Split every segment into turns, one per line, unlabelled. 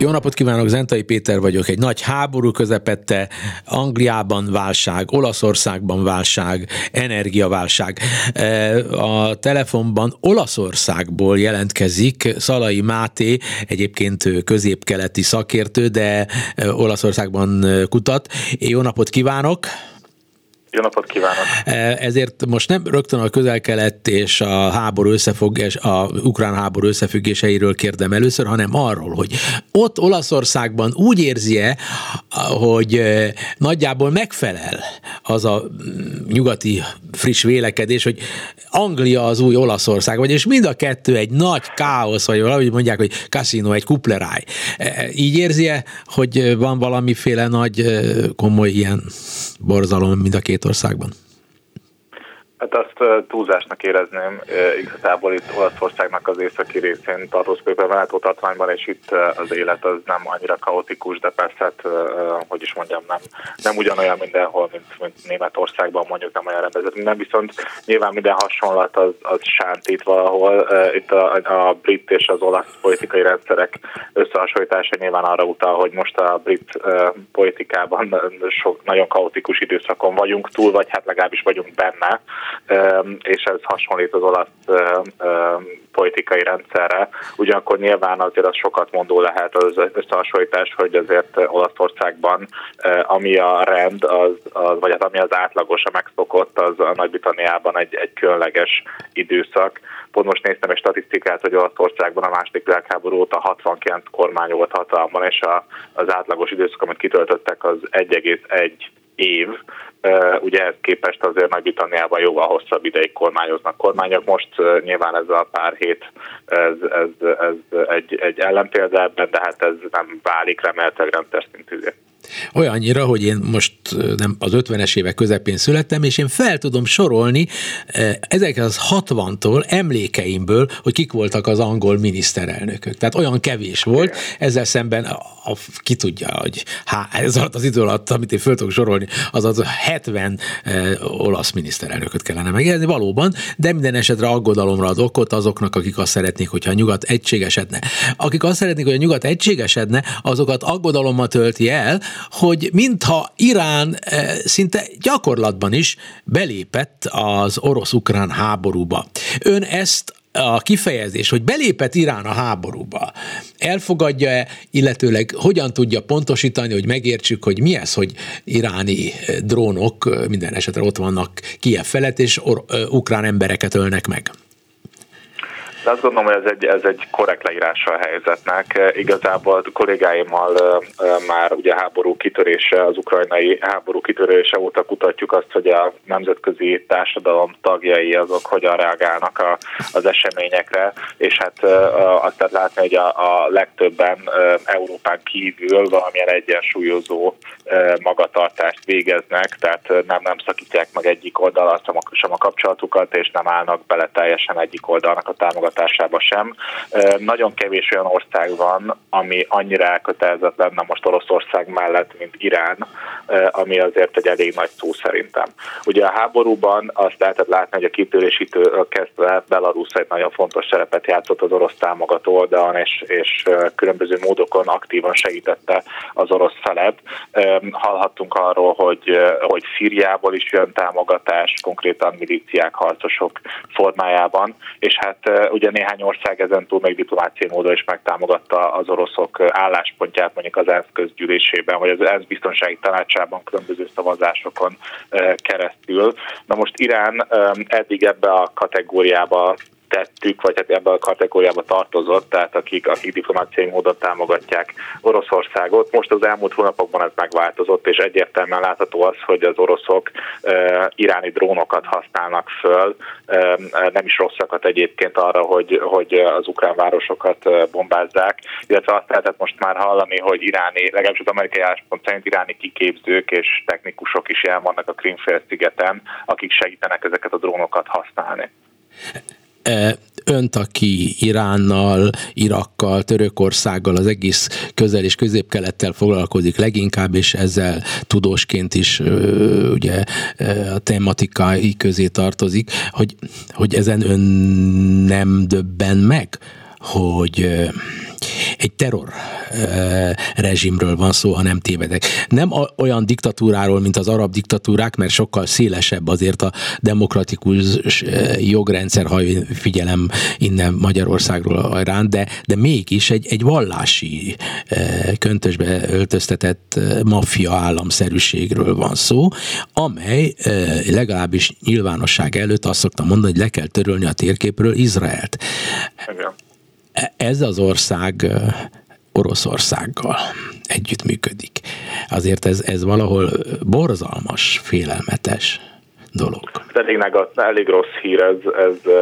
Jó napot kívánok, Zentai Péter vagyok. Egy nagy háború közepette, Angliában válság, Olaszországban válság, energiaválság. E, a telefonban Olaszországból jelentkezik Szalai Máté, egyébként középkeleti szakértő, de Olaszországban kutat. Jó napot kívánok!
Jó napot kívánok!
E, ezért most nem rögtön a közel-kelet és a háború összefüggés, a ukrán háború összefüggéseiről kérdem először, hanem arról, hogy ott Olaszországban úgy érzi-e, hogy e, nagyjából megfelel az a nyugati friss vélekedés, hogy Anglia az új Olaszország, vagy és mind a kettő egy nagy káosz, vagy valahogy mondják, hogy kaszinó, egy kupleráj. E, így érzi-e, hogy van valamiféle nagy komoly ilyen borzalom mind a két országban?
Hát azt túlzásnak érezném, igazából itt Olaszországnak az északi részén tartózkodik a Veneto tartományban, és itt az élet az nem annyira kaotikus, de persze, hát, hogy is mondjam, nem, nem ugyanolyan mindenhol, mint, mint Németországban, mondjuk nem olyan rendezett minden, viszont nyilván minden hasonlat az, az sántít valahol. Itt a, a brit és az olasz politikai rendszerek összehasonlítása nyilván arra utal, hogy most a brit politikában sok, nagyon kaotikus időszakon vagyunk túl, vagy hát legalábbis vagyunk benne és ez hasonlít az olasz politikai rendszerre. Ugyanakkor nyilván azért az sokat mondó lehet az összehasonlítás, hogy azért Olaszországban ami a rend, az, az, vagy hát ami az átlagos, a megszokott, az a Nagy-Britanniában egy, egy különleges időszak. Pont most néztem egy statisztikát, hogy Olaszországban a második világháború óta 69 kormány volt hatalmon, és a, az átlagos időszak, amit kitöltöttek, az 1,1 év, ugye ez képest azért Nagy-Britanniában jóval hosszabb ideig kormányoznak kormányok. Most nyilván ez a pár hét ez, ez, ez egy, egy ellenpélda ebben, de hát ez nem válik remélhetőleg rendszer szintűzé.
Olyannyira, hogy én most nem az 50-es évek közepén születtem, és én fel tudom sorolni 1960-tól emlékeimből, hogy kik voltak az angol miniszterelnökök. Tehát olyan kevés volt, ezzel szemben a, a, ki tudja, hogy há, ez alatt az idő alatt, amit én föl tudok sorolni, az az 70 e, olasz miniszterelnököt kellene megjelzni, valóban, de minden esetre aggodalomra ad okot azoknak, akik azt szeretnék, hogyha a nyugat egységesedne. Akik azt szeretnék, hogy a nyugat egységesedne, azokat aggodalommal tölti el, hogy mintha Irán eh, szinte gyakorlatban is belépett az orosz-ukrán háborúba. Ön ezt a kifejezés, hogy belépett Irán a háborúba, elfogadja-e, illetőleg hogyan tudja pontosítani, hogy megértsük, hogy mi ez, hogy iráni eh, drónok eh, minden esetre ott vannak Kiev felett, és or- ukrán embereket ölnek meg?
De azt gondolom, hogy ez egy, ez egy korrekt leírása a helyzetnek. Igazából a kollégáimmal már ugye a háború kitörése, az ukrajnai háború kitörése óta kutatjuk azt, hogy a nemzetközi társadalom tagjai azok hogyan reagálnak a, az eseményekre, és hát azt lehet látni, hogy a, a legtöbben Európán kívül valamilyen egyensúlyozó magatartást végeznek, tehát nem, nem szakítják meg egyik oldalal sem a kapcsolatukat, és nem állnak bele teljesen egyik oldalnak a támogatásába támogatásába sem. Nagyon kevés olyan ország van, ami annyira elkötelezett lenne most Oroszország mellett, mint Irán, ami azért egy elég nagy szó szerintem. Ugye a háborúban azt lehetett látni, hogy a kitörésítő kezdve Belarus egy nagyon fontos szerepet játszott az orosz támogató oldalon, és, és különböző módokon aktívan segítette az orosz felet. Hallhattunk arról, hogy, hogy Szíriából is jön támogatás, konkrétan milíciák, harcosok formájában, és hát ugye néhány ország ezen túl még diplomáciai módon is megtámogatta az oroszok álláspontját mondjuk az ENSZ közgyűlésében, vagy az ENSZ biztonsági tanácsában különböző szavazásokon keresztül. Na most Irán eddig ebbe a kategóriába tettük, vagy hát ebben a kategóriába tartozott, tehát akik, akik diplomáciai módon támogatják Oroszországot. Most az elmúlt hónapokban ez megváltozott, és egyértelműen látható az, hogy az oroszok e, iráni drónokat használnak föl, e, nem is rosszakat egyébként arra, hogy, hogy az ukrán városokat bombázzák, illetve azt lehetett most már hallani, hogy iráni, legalábbis az amerikai álláspont szerint iráni kiképzők és technikusok is jelen vannak a Krimfél szigeten, akik segítenek ezeket a drónokat használni.
Önt, aki Iránnal, Irakkal, Törökországgal, az egész közel és középkelettel foglalkozik leginkább, és ezzel tudósként is ugye a tematikai közé tartozik, hogy, hogy ezen ön nem döbben meg, hogy egy terror rezsimről van szó, ha nem tévedek. Nem olyan diktatúráról, mint az arab diktatúrák, mert sokkal szélesebb azért a demokratikus jogrendszer, ha figyelem innen Magyarországról Irán, de, de mégis egy, egy vallási köntösbe öltöztetett maffia államszerűségről van szó, amely legalábbis nyilvánosság előtt azt szoktam mondani, hogy le kell törölni a térképről Izraelt. Igen ez az ország Oroszországgal együttműködik. Azért ez, ez valahol borzalmas, félelmetes dolog.
Elég, elég rossz hír ez, ez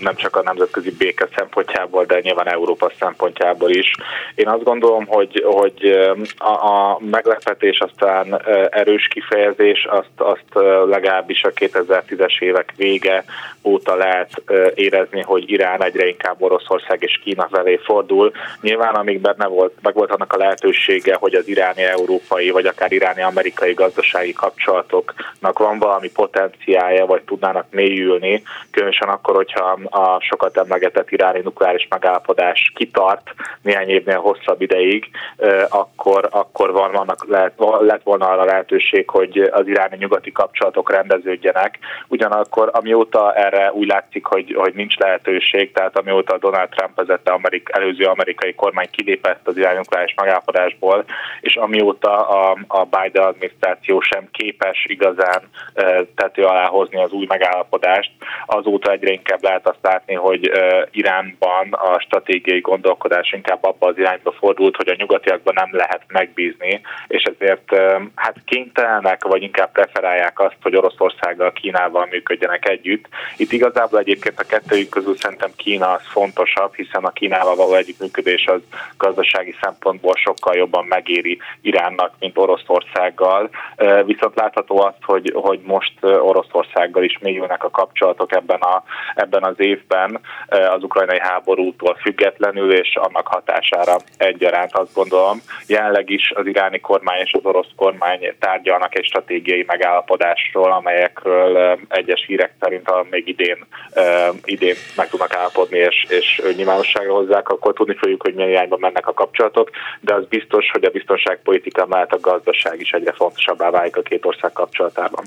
nem csak a nemzetközi béke szempontjából, de nyilván Európa szempontjából is. Én azt gondolom, hogy, hogy a, a meglepetés aztán erős kifejezés, azt, azt legalábbis a 2010-es évek vége óta lehet érezni, hogy Irán egyre inkább Oroszország és Kína felé fordul. Nyilván amíg benne volt, meg volt annak a lehetősége, hogy az iráni európai, vagy akár iráni amerikai gazdasági kapcsolatoknak van valami potenciája, vagy tudnának mélyülni, különösen akkor, hogyha a sokat emlegetett iráni nukleáris megállapodás kitart néhány évnél hosszabb ideig, akkor, akkor van, vannak, lehet, lett volna arra lehetőség, hogy az iráni nyugati kapcsolatok rendeződjenek. Ugyanakkor, amióta erre úgy látszik, hogy, hogy nincs lehetőség, tehát amióta Donald Trump vezette Amerik, előző amerikai kormány kilépett az iráni nukleáris megállapodásból, és amióta a, a Biden adminisztráció sem képes igazán tető alá az új megállapodást, azóta egyre inkább lehet azt látni, hogy Iránban a stratégiai gondolkodás inkább abba az irányba fordult, hogy a nyugatiakban nem lehet megbízni, és ezért hát kénytelenek, vagy inkább preferálják azt, hogy Oroszországgal, Kínával működjenek együtt. Itt igazából egyébként a kettőjük közül szerintem Kína az fontosabb, hiszen a Kínával való együttműködés az gazdasági szempontból sokkal jobban megéri Iránnak, mint Oroszországgal. Viszont látható azt, hogy, hogy most Oroszországgal is mélyülnek a kapcsolatok ebben, a, ebben az évben az ukrajnai háborútól függetlenül, és annak hatására egyaránt azt gondolom. Jelenleg is az iráni kormány és az orosz kormány tárgyalnak egy stratégiai megállapodásról, amelyekről egyes hírek szerint a még idén, idén meg tudnak állapodni, és, és nyilvánosságra hozzák, akkor tudni fogjuk, hogy milyen irányba mennek a kapcsolatok, de az biztos, hogy a biztonságpolitika mellett a gazdaság is egyre fontosabbá válik a két ország kapcsolatában.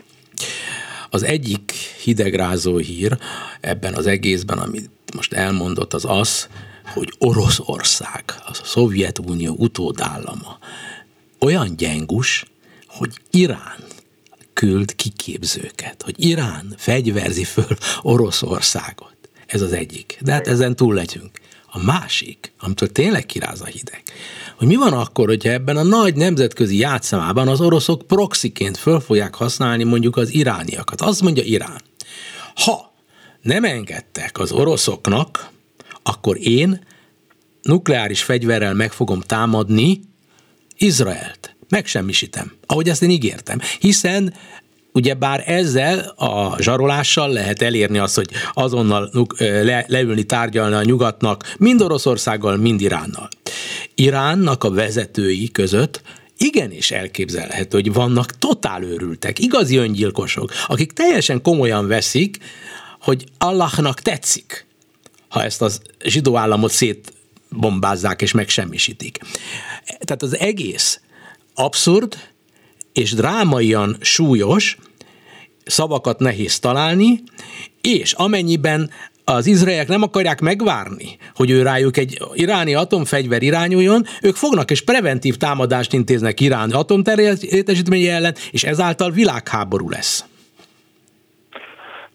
Az egyik hidegrázó hír ebben az egészben, amit most elmondott, az az, hogy Oroszország, az a Szovjetunió utódállama olyan gyengus, hogy Irán küld kiképzőket, hogy Irán fegyverzi föl Oroszországot. Ez az egyik. De hát ezen túl legyünk. A másik, amitől tényleg kiráz a hideg, hogy mi van akkor, hogyha ebben a nagy nemzetközi játszamában az oroszok proxiként föl fogják használni mondjuk az irániakat. Azt mondja Irán, ha nem engedtek az oroszoknak, akkor én nukleáris fegyverrel meg fogom támadni Izraelt. Megsemmisítem, ahogy ezt én ígértem. Hiszen ugye bár ezzel a zsarolással lehet elérni azt, hogy azonnal le, leülni, tárgyalni a nyugatnak, mind Oroszországgal, mind Iránnal. Iránnak a vezetői között igenis elképzelhető, hogy vannak totál őrültek, igazi öngyilkosok, akik teljesen komolyan veszik, hogy Allahnak tetszik, ha ezt az zsidó államot szétbombázzák és megsemmisítik. Tehát az egész abszurd és drámaian súlyos, szavakat nehéz találni, és amennyiben az izraelek nem akarják megvárni, hogy ő rájuk egy iráni atomfegyver irányuljon, ők fognak és preventív támadást intéznek Irán atomterjedésítménye ellen, és ezáltal világháború lesz.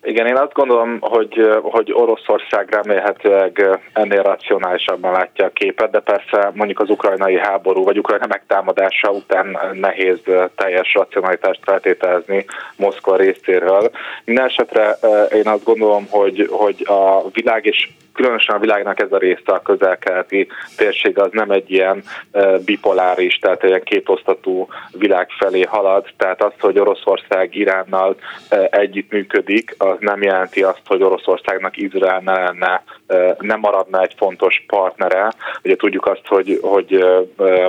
Igen, én azt gondolom, hogy, hogy Oroszország remélhetőleg ennél racionálisabban látja a képet, de persze mondjuk az ukrajnai háború vagy Ukrajna megtámadása után nehéz teljes racionalitást feltételezni Moszkva részéről. Minden esetre én azt gondolom, hogy, hogy a világ és különösen a világnak ez a része, a közel-keleti térség az nem egy ilyen bipoláris, tehát egy kétosztatú világ felé halad, tehát az, hogy Oroszország Iránnal együttműködik, az nem jelenti azt, hogy Oroszországnak Izrael ne lenne nem maradna egy fontos partnere. Ugye tudjuk azt, hogy, hogy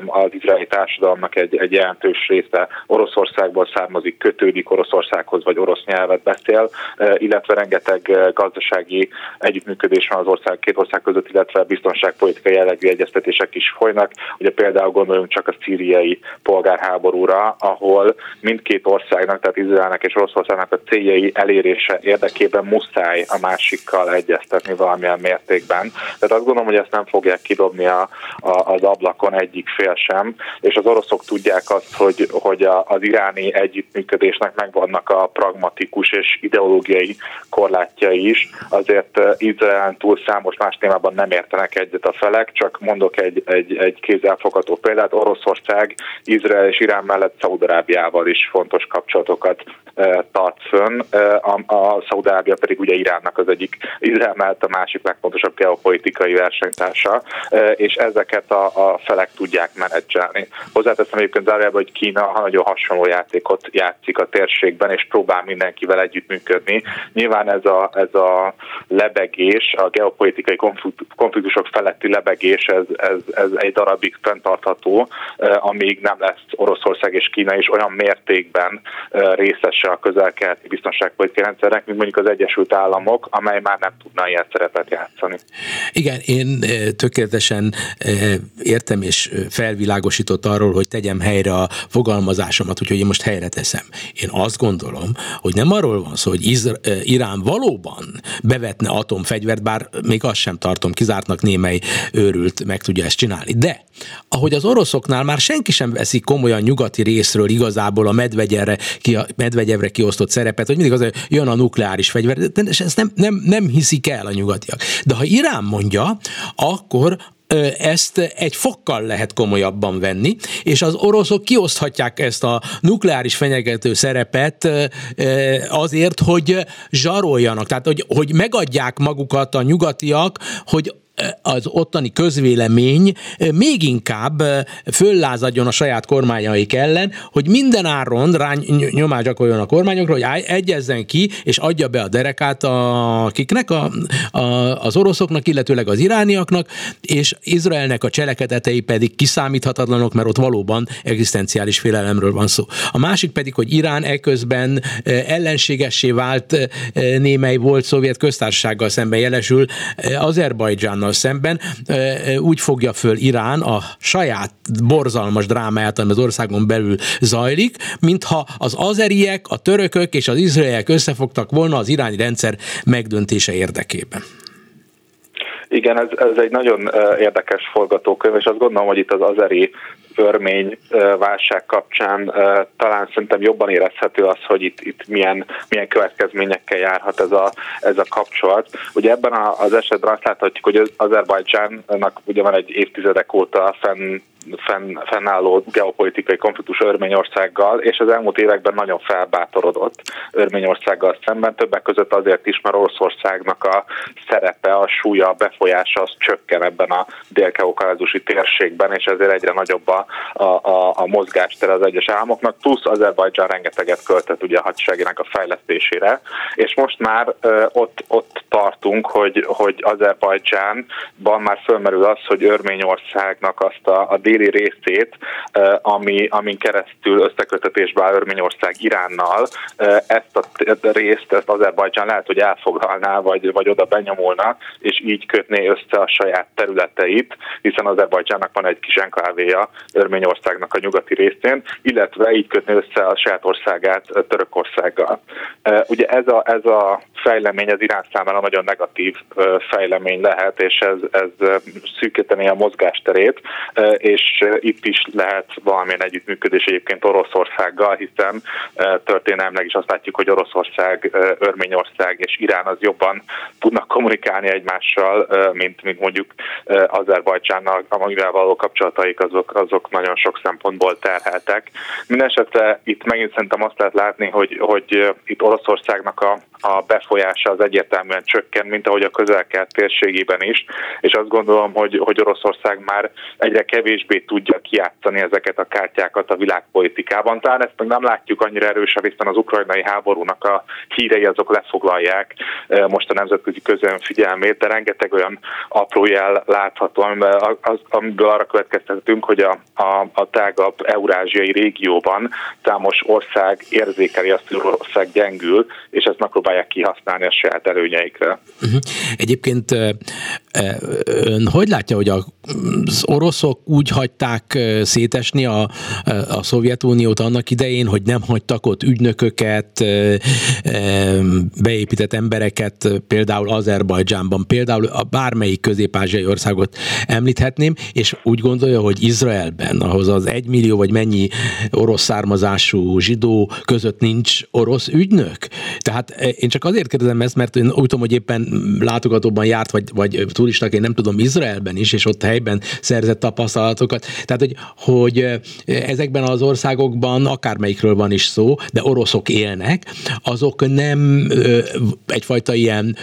az izraeli társadalomnak egy, egy jelentős része Oroszországból származik, kötődik Oroszországhoz, vagy orosz nyelvet beszél, illetve rengeteg gazdasági együttműködés van az ország, két ország között, illetve biztonságpolitikai jellegű egyeztetések is folynak. Ugye például gondoljunk csak a szíriai polgárháborúra, ahol mindkét országnak, tehát Izraelnek és Oroszországnak a céljai elérése érdekében muszáj a másikkal egyeztetni valamilyen mértékben. Tehát azt gondolom, hogy ezt nem fogják kidobni a, a, az ablakon egyik fél sem, és az oroszok tudják azt, hogy, hogy a, az iráni együttműködésnek megvannak a pragmatikus és ideológiai korlátjai is. Azért eh, Izraelen túl számos más témában nem értenek egyet a felek, csak mondok egy, egy, egy kézzelfogható példát. Oroszország, Izrael és Irán mellett Szaudarábiával is fontos kapcsolatokat e, tart fönn. E, a, a Szaudarábia pedig ugye Iránnak az egyik, Izrael mellett a másik legfontosabb geopolitikai versenytársa, és ezeket a, a felek tudják menedzselni. Hozzáteszem egyébként zárjában, hogy Kína nagyon hasonló játékot játszik a térségben, és próbál mindenkivel együttműködni. Nyilván ez a, ez a lebegés, a geopolitikai konfliktusok feletti lebegés, ez, ez, ez egy darabig fenntartható, amíg nem lesz Oroszország és Kína is olyan mértékben részese a közel-keleti biztonságpolitikai rendszernek, mint mondjuk az Egyesült Államok, amely már nem tudna ilyen szerepet játszani.
Igen, én tökéletesen értem és felvilágosított arról, hogy tegyem helyre a fogalmazásomat, úgyhogy én most helyre teszem. Én azt gondolom, hogy nem arról van szó, hogy Izra- Irán valóban bevetne atomfegyvert, bár még azt sem tartom kizártnak némely őrült meg tudja ezt csinálni. De ahogy az oroszoknál már senki sem veszik komolyan nyugati részről igazából a Medvegyevre, ki, Medvegyevre kiosztott szerepet, hogy mindig az, hogy jön a nukleáris fegyver, de ezt nem, nem, nem hiszik el a nyugatiak. De ha Irán mondja, akkor ezt egy fokkal lehet komolyabban venni, és az oroszok kioszthatják ezt a nukleáris fenyegető szerepet azért, hogy zsaroljanak, tehát hogy, hogy megadják magukat a nyugatiak, hogy az ottani közvélemény még inkább föllázadjon a saját kormányaik ellen, hogy minden áron rá nyomás gyakoroljon a kormányokra, hogy egyezzen ki, és adja be a derekát a kiknek, a, a, az oroszoknak, illetőleg az irániaknak, és Izraelnek a cselekedetei pedig kiszámíthatatlanok, mert ott valóban egzisztenciális félelemről van szó. A másik pedig, hogy Irán eközben ellenségessé vált némely volt szovjet köztársasággal szemben jelesül Azerbajdzsánnal Iránnal szemben úgy fogja föl Irán a saját borzalmas drámáját, ami az országon belül zajlik, mintha az azeriek, a törökök és az izraeliek összefogtak volna az iráni rendszer megdöntése érdekében.
Igen, ez, ez egy nagyon érdekes forgatókönyv, és azt gondolom, hogy itt az azeri örmény válság kapcsán talán szerintem jobban érezhető az, hogy itt, itt milyen, milyen következményekkel járhat ez a, ez a kapcsolat. Ugye ebben az esetben azt láthatjuk, hogy Azerbajdzsánnak ugye van egy évtizedek óta fenn fenn, fennálló geopolitikai konfliktus Örményországgal, és az elmúlt években nagyon felbátorodott Örményországgal szemben, többek között azért is, mert Oroszországnak a szerepe, a súlya, a befolyása az csökken ebben a dél térségben, és ezért egyre nagyobb a, a, a, a mozgástere az egyes államoknak, plusz Azerbajdzsán rengeteget költött ugye a hadseregének a fejlesztésére, és most már ö, ott, ott tartunk, hogy, hogy Azerbajdzsánban már fölmerül az, hogy Örményországnak azt a, a déli részét, ami, amin keresztül összekötetésbe áll Örményország Iránnal, ezt a részt, ezt Azerbajdzsán lehet, hogy elfoglalná, vagy, vagy oda benyomulna, és így kötné össze a saját területeit, hiszen Azerbajdzsánnak van egy kis enklávéja Örményországnak a nyugati részén, illetve így kötné össze a saját országát Törökországgal. Ugye ez a, ez a fejlemény az Irán számára nagyon negatív fejlemény lehet, és ez, ez szűkíteni a mozgásterét, és és itt is lehet valamilyen együttműködés egyébként Oroszországgal, hiszen történelmleg is azt látjuk, hogy Oroszország, Örményország és Irán az jobban tudnak kommunikálni egymással, mint, mint mondjuk Azerbajdzsánnal, amivel való kapcsolataik azok, azok nagyon sok szempontból terheltek. Mindenesetre itt megint szerintem azt lehet látni, hogy, hogy itt Oroszországnak a, a befolyása az egyértelműen csökken, mint ahogy a közel térségében is, és azt gondolom, hogy, hogy Oroszország már egyre kevésbé tudja kiátszani ezeket a kártyákat a világpolitikában. Talán ezt meg nem látjuk annyira erősen, hiszen az ukrajnai háborúnak a hírei azok lefoglalják most a nemzetközi közön figyelmét, de rengeteg olyan apró jel látható, amiből arra következtetünk, hogy a, a, a tágabb eurázsiai régióban számos ország érzékeli azt, hogy Oroszország gyengül, és ezt megpróbálják kihasználni a saját előnyeikre.
Uh-huh. Egyébként ön hogy látja, hogy az oroszok úgy hagyták szétesni a, a Szovjetuniót annak idején, hogy nem hagytak ott ügynököket, beépített embereket, például Azerbajdzsánban, például a bármelyik közép-ázsiai országot említhetném, és úgy gondolja, hogy Izraelben, ahhoz az egymillió vagy mennyi orosz származású zsidó között nincs orosz ügynök? Tehát én csak azért kérdezem ezt, mert én úgy tudom, hogy éppen látogatóban járt, vagy, vagy turistaként nem tudom, Izraelben is, és ott helyben szerzett tapasztalatokat. Tehát, hogy, hogy ezekben az országokban, akármelyikről van is szó, de oroszok élnek, azok nem egyfajta ilyen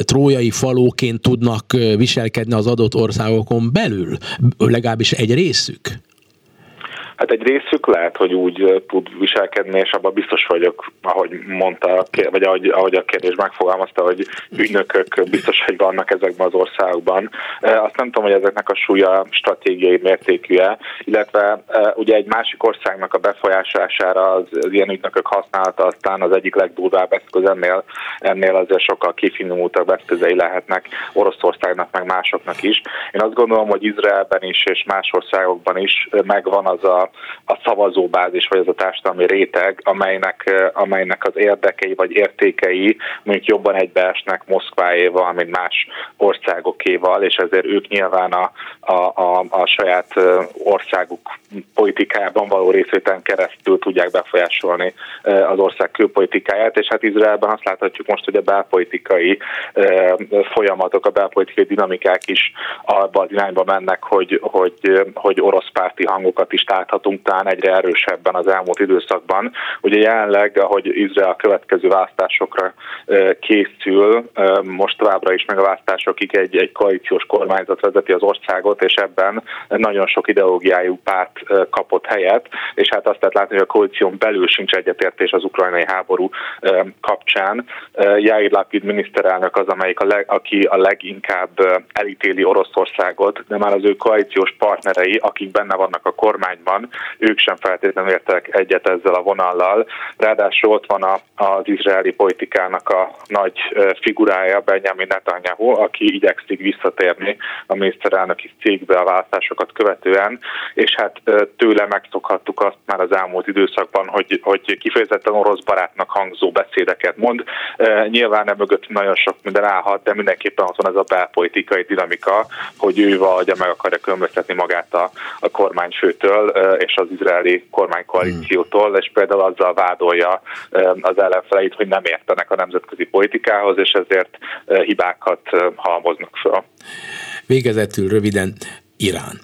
trójai falóként tudnak viselkedni az adott országokon belül, legalábbis egy részük.
Hát egy részük lehet, hogy úgy tud viselkedni, és abban biztos vagyok, ahogy mondta, vagy ahogy, ahogy a kérdés megfogalmazta, hogy ügynökök biztos, hogy vannak ezekben az országokban. Azt nem tudom, hogy ezeknek a súlya stratégiai mértékűje, illetve ugye egy másik országnak a befolyásolására az, az ilyen ügynökök használata aztán az egyik legdurvább eszköz ennél, ennél azért sokkal kifinomultabb eszközei lehetnek Oroszországnak, meg másoknak is. Én azt gondolom, hogy Izraelben is és más országokban is megvan az a a, szavazóbázis, vagy az a társadalmi réteg, amelynek, amelynek az érdekei vagy értékei mondjuk jobban egybeesnek Moszkváéval, mint más országokéval, és ezért ők nyilván a, a, a, a saját országuk politikájában való részvételen keresztül tudják befolyásolni az ország külpolitikáját, és hát Izraelben azt láthatjuk most, hogy a belpolitikai folyamatok, a belpolitikai dinamikák is abba az irányba mennek, hogy, hogy, hogy orosz párti hangokat is láthatunk láthatunk talán egyre erősebben az elmúlt időszakban. Ugye jelenleg, ahogy Izrael következő választásokra készül, most továbbra is meg a választásokig egy, egy koalíciós kormányzat vezeti az országot, és ebben nagyon sok ideológiájú párt kapott helyet, és hát azt lehet látni, hogy a koalíción belül sincs egyetértés az ukrajnai háború kapcsán. Jair Lapid miniszterelnök az, amelyik a leg, aki a leginkább elítéli Oroszországot, de már az ő koalíciós partnerei, akik benne vannak a kormányban, ők sem feltétlenül értek egyet ezzel a vonallal. Ráadásul ott van a, az izraeli politikának a nagy figurája, Benjamin Netanyahu, aki igyekszik visszatérni a miniszterelnöki cégbe a választásokat követően, és hát tőle megszokhattuk azt már az elmúlt időszakban, hogy, hogy kifejezetten orosz barátnak hangzó beszédeket mond. Nyilván nem mögött nagyon sok minden állhat, de mindenképpen ott van ez a belpolitikai dinamika, hogy ő vagy meg akarja különböztetni magát a, a kormányfőtől, és az izraeli kormánykoalíciótól, és például azzal vádolja az ellenfeleit, hogy nem értenek a nemzetközi politikához, és ezért hibákat halmoznak fel.
Végezetül röviden Irán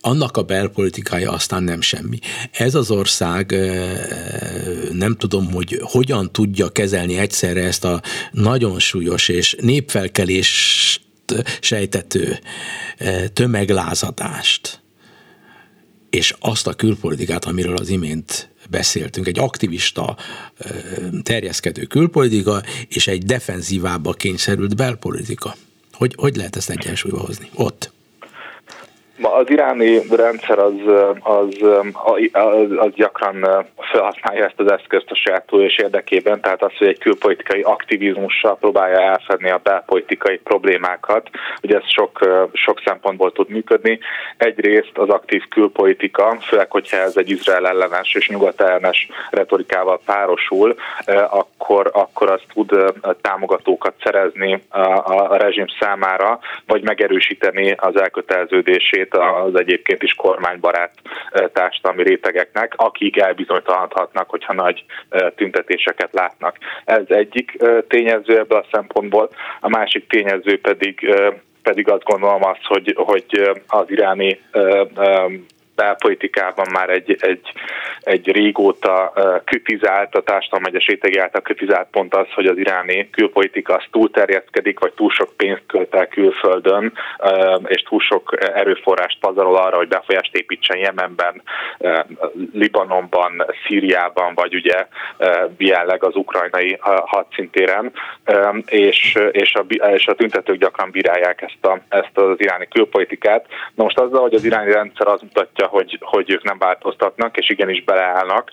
annak a belpolitikája aztán nem semmi. Ez az ország nem tudom, hogy hogyan tudja kezelni egyszerre ezt a nagyon súlyos és népfelkelést sejtető tömeglázadást és azt a külpolitikát, amiről az imént beszéltünk, egy aktivista, terjeszkedő külpolitika, és egy defenzívába kényszerült belpolitika. Hogy, hogy lehet ezt egyensúlyba hozni? Ott.
Az iráni rendszer az, az, az, az gyakran felhasználja ezt az eszközt a saját és érdekében, tehát az, hogy egy külpolitikai aktivizmussal próbálja elfedni a belpolitikai problémákat. Ugye ez sok, sok szempontból tud működni. Egyrészt az aktív külpolitika, főleg, hogyha ez egy Izrael ellenes és nyugat ellenes retorikával párosul, akkor, akkor az tud támogatókat szerezni a, a rezsim számára, vagy megerősíteni az elköteleződését részét az egyébként is kormánybarát társadalmi rétegeknek, akik elbizonytalanodhatnak, hogyha nagy tüntetéseket látnak. Ez egyik tényező ebből a szempontból, a másik tényező pedig pedig azt gondolom az, hogy, hogy az iráni belpolitikában már egy, egy, egy régóta kritizált, a társadalom egyes rétegi által kritizált pont az, hogy az iráni külpolitika az túlterjeszkedik, vagy túl sok pénzt költ el külföldön, és túl sok erőforrást pazarol arra, hogy befolyást építsen Jemenben, Libanonban, Szíriában, vagy ugye jelenleg az ukrajnai hadszintéren, és, és, a, és a tüntetők gyakran bírálják ezt, a, ezt az iráni külpolitikát. Na most azzal, hogy az iráni rendszer az mutatja, hogy, hogy ők nem változtatnak, és igenis beleállnak.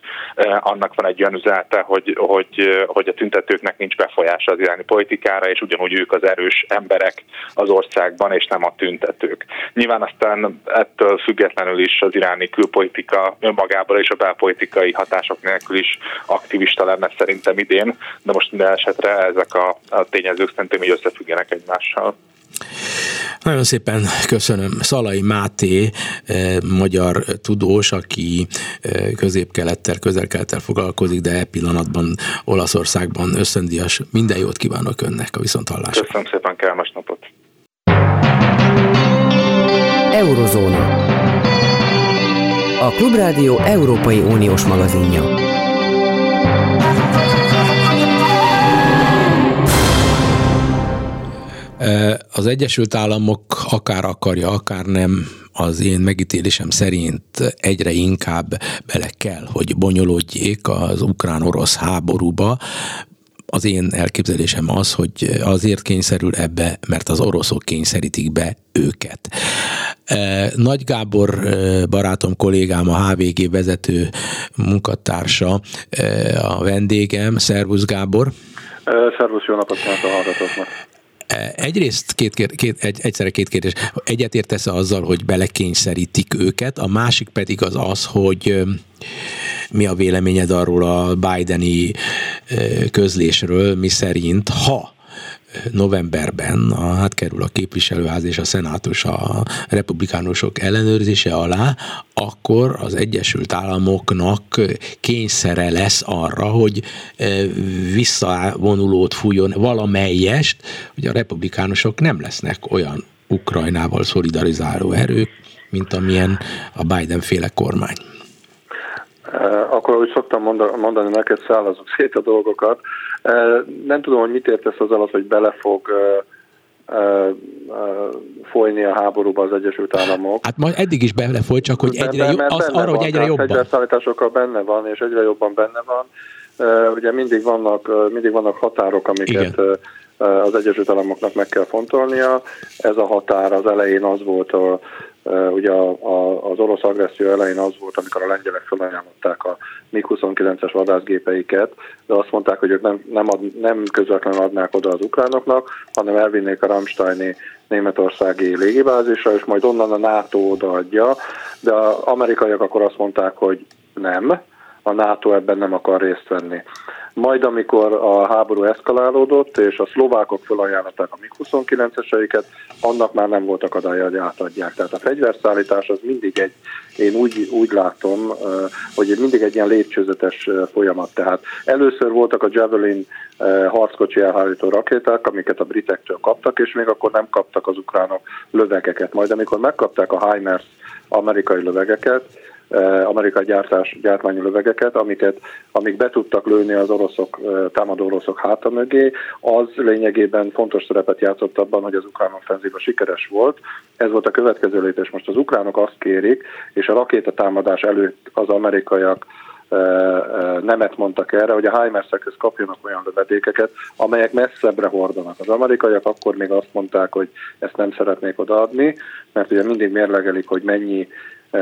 Annak van egy olyan üzenete, hogy, hogy, hogy a tüntetőknek nincs befolyása az iráni politikára, és ugyanúgy ők az erős emberek az országban, és nem a tüntetők. Nyilván aztán ettől függetlenül is az iráni külpolitika önmagában és a belpolitikai hatások nélkül is aktivista lenne szerintem idén, de most minden esetre ezek a, a tényezők szerintem így összefüggenek egymással.
Nagyon szépen köszönöm. Szalai Máté, eh, magyar tudós, aki eh, közép-kelettel, közel-kelettel foglalkozik, de e pillanatban Olaszországban összendíjas. Minden jót kívánok önnek a viszonthallásra.
Köszönöm szépen, kellemes napot.
Eurozóna. A Klubrádió Európai Uniós magazinja.
Az Egyesült Államok akár akarja, akár nem, az én megítélésem szerint egyre inkább bele kell, hogy bonyolódjék az ukrán-orosz háborúba, az én elképzelésem az, hogy azért kényszerül ebbe, mert az oroszok kényszerítik be őket. Nagy Gábor barátom, kollégám, a HVG vezető munkatársa, a vendégem. Szervusz Gábor!
Szervusz, jó napot kívánok a hallgatóknak!
Egyrészt két, két, egy, egyszerre két kérdés. Egyetértesz azzal, hogy belekényszerítik őket, a másik pedig az az, hogy mi a véleményed arról a Bideni közlésről, mi szerint, ha novemberben a, hát kerül a képviselőház és a szenátus a republikánusok ellenőrzése alá, akkor az Egyesült Államoknak kényszere lesz arra, hogy e, visszavonulót fújjon valamelyest, hogy a republikánusok nem lesznek olyan Ukrajnával szolidarizáló erők, mint amilyen a Biden féle kormány.
Akkor, ahogy szoktam mondani, neked szállazok szét a dolgokat. Nem tudom, hogy mit értesz az alatt, hogy bele fog folyni a háborúba az Egyesült Államok.
Hát majd eddig is belefolyt, csak hogy egyre, jobb, az, arra, van, hogy egyre jobban.
Fegyverszállításokkal benne van, és egyre jobban benne van. Ugye mindig vannak, mindig vannak határok, amiket Igen. az Egyesült Államoknak meg kell fontolnia. Ez a határ az elején az volt a Ugye a, az orosz agresszió elején az volt, amikor a lengyelek felajánlották a MiG-29-es vadászgépeiket, de azt mondták, hogy ők nem, nem, ad, nem közvetlenül adnák oda az ukránoknak, hanem elvinnék a Ramsteini németországi légibázisra, és majd onnan a NATO odaadja, de az amerikaiak akkor azt mondták, hogy nem, a NATO ebben nem akar részt venni. Majd amikor a háború eszkalálódott, és a szlovákok felajánlották a MiG-29-eseiket, annak már nem volt akadálya, hogy átadják. Tehát a fegyverszállítás az mindig egy, én úgy, úgy látom, hogy mindig egy ilyen lépcsőzetes folyamat. Tehát először voltak a Javelin harckocsi elhárító rakéták, amiket a britektől kaptak, és még akkor nem kaptak az ukránok lövegeket. Majd amikor megkapták a HIMARS amerikai lövegeket, amerikai gyártás, gyártmányú lövegeket, amiket, amik be tudtak lőni az oroszok, eh, támadó oroszok háta mögé, az lényegében fontos szerepet játszott abban, hogy az ukrán offenzíva sikeres volt. Ez volt a következő lépés. Most az ukránok azt kérik, és a rakétatámadás előtt az amerikaiak eh, nemet mondtak erre, hogy a HIMARS-ekhez kapjanak olyan lövedékeket, amelyek messzebbre hordanak. Az amerikaiak akkor még azt mondták, hogy ezt nem szeretnék odaadni, mert ugye mindig mérlegelik, hogy mennyi